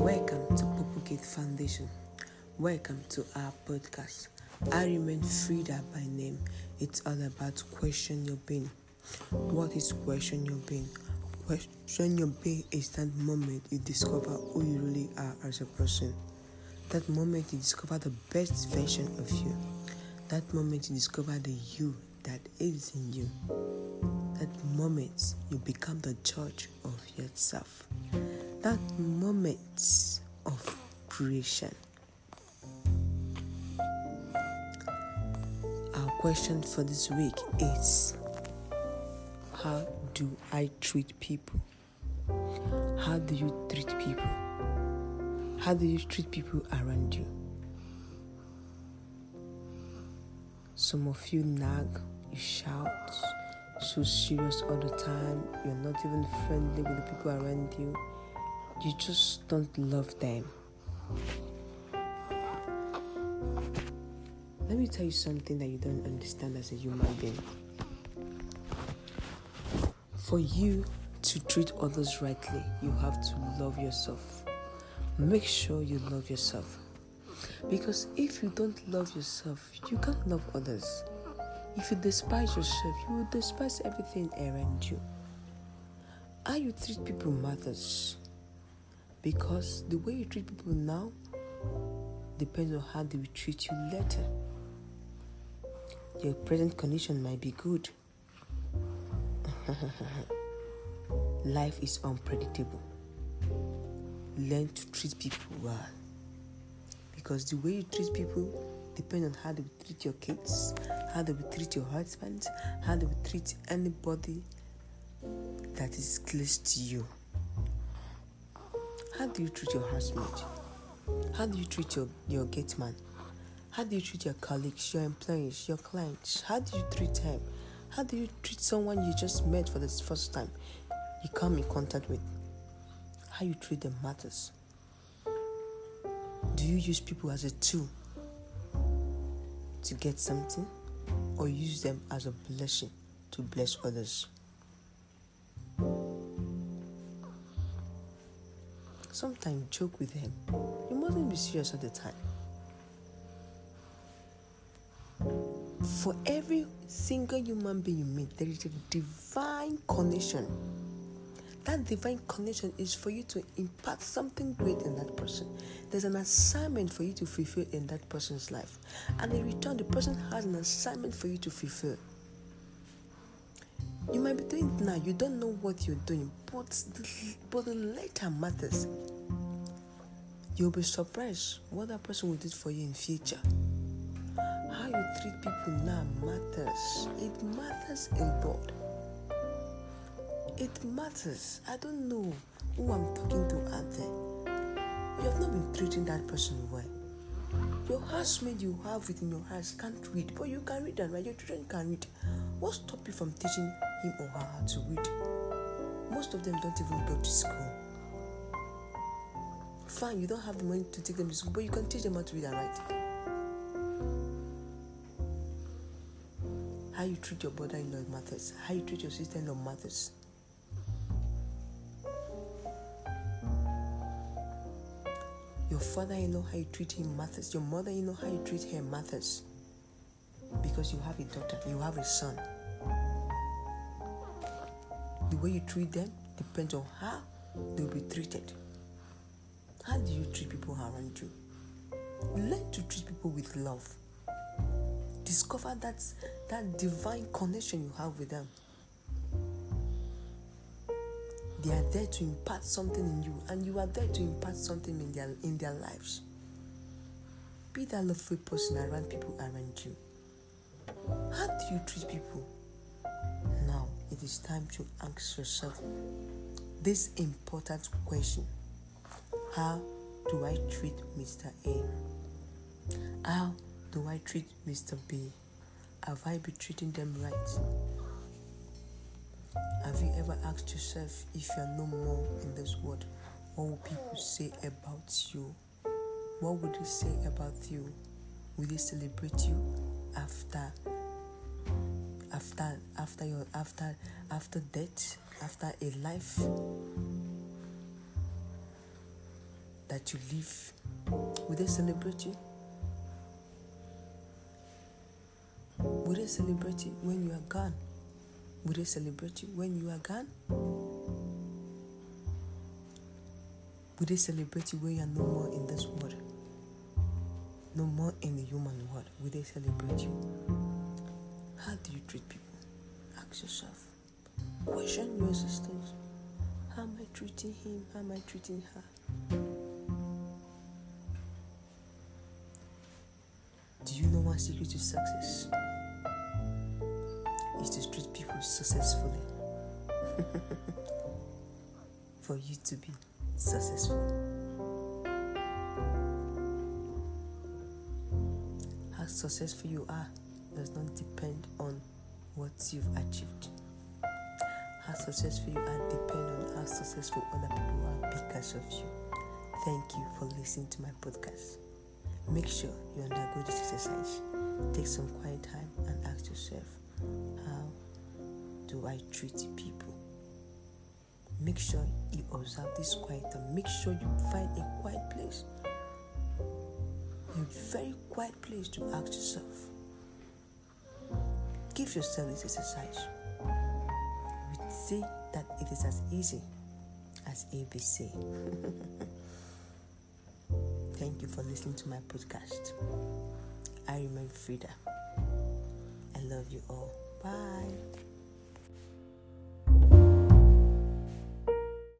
Welcome to Purple Foundation. Welcome to our podcast. I remain Frida by name. It's all about question your being. What is question your being? Question your being is that moment you discover who you really are as a person. That moment you discover the best version of you. That moment you discover the you that is in you. That moment you become the judge of yourself. That moment of creation. Our question for this week is How do I treat people? How do you treat people? How do you treat people around you? Some of you nag, you shout, so serious all the time, you're not even friendly with the people around you, you just don't love them. Let me tell you something that you don't understand as a human being. For you to treat others rightly, you have to love yourself. Make sure you love yourself. Because if you don't love yourself, you can't love others. If you despise yourself, you will despise everything around you. How you treat people matters. Because the way you treat people now depends on how they will treat you later. Your present condition might be good. Life is unpredictable. Learn to treat people well. Because the way you treat people depends on how they will treat your kids, how they will treat your husband, how they will treat anybody that is close to you. How do you treat your husband? How do you treat your, your gate man? How do you treat your colleagues, your employees, your clients? How do you treat them? How do you treat someone you just met for the first time? You come in contact with. How you treat them matters. Do you use people as a tool to get something or use them as a blessing to bless others? Sometimes joke with them. You mustn't be serious all the time. For every single human being you meet, there is a divine connection. That divine connection is for you to impart something great in that person. There's an assignment for you to fulfill in that person's life. And in return, the person has an assignment for you to fulfill. You might be doing it now, you don't know what you're doing, but the, but the later matters. You'll be surprised what that person will do for you in future. How you treat people now matters. It matters a lot. It matters. I don't know who I'm talking to out there. You have not been treating that person well. Your housemate you have within your house can't read, but you can read and write. Your children can read. What stops you from teaching him or her to read? Most of them don't even go to school. Fine, you don't have the money to take them to school, but you can teach them how to read and write. How you treat your brother-in-law matters. How you treat your sister-in-law matters. Your father-in-law, how you treat him matters. Your mother-in-law, how you treat her matters. Because you have a daughter, you have a son. Way you treat them depends on how they will be treated. How do you treat people around you? Learn to treat people with love. Discover that that divine connection you have with them. They are there to impart something in you, and you are there to impart something in their in their lives. Be that lovely person around people around you. How do you treat people? It is time to ask yourself this important question. How do I treat Mr. A? How do I treat Mr. B? Have I been treating them right? Have you ever asked yourself if you are no more in this world, what will people say about you? What would they say about you? Will they celebrate you after after after your after after death, after a life? that you live, will they celebrate you? Will they celebrate you when you are gone? Will they celebrate you when you are gone? Will they celebrate you when you are no more in this world? No more in the human world. Will they celebrate you? How do you treat people? Ask yourself. Question your sisters. How am I treating him? How am I treating her? Do you know one secret to success? Is to treat people successfully. For you to be successful. How successful you are does not depend on what you've achieved. How successful you are depends on how successful other people are because of you. Thank you for listening to my podcast. Make sure you undergo this exercise. Take some quiet time and ask yourself, how do I treat people? Make sure you observe this quiet time. Make sure you find a quiet place. A very quiet place to ask yourself. Give yourself this exercise. We say that it is as easy as ABC. Thank you for listening to my podcast. I remain Frida. I love you all. Bye.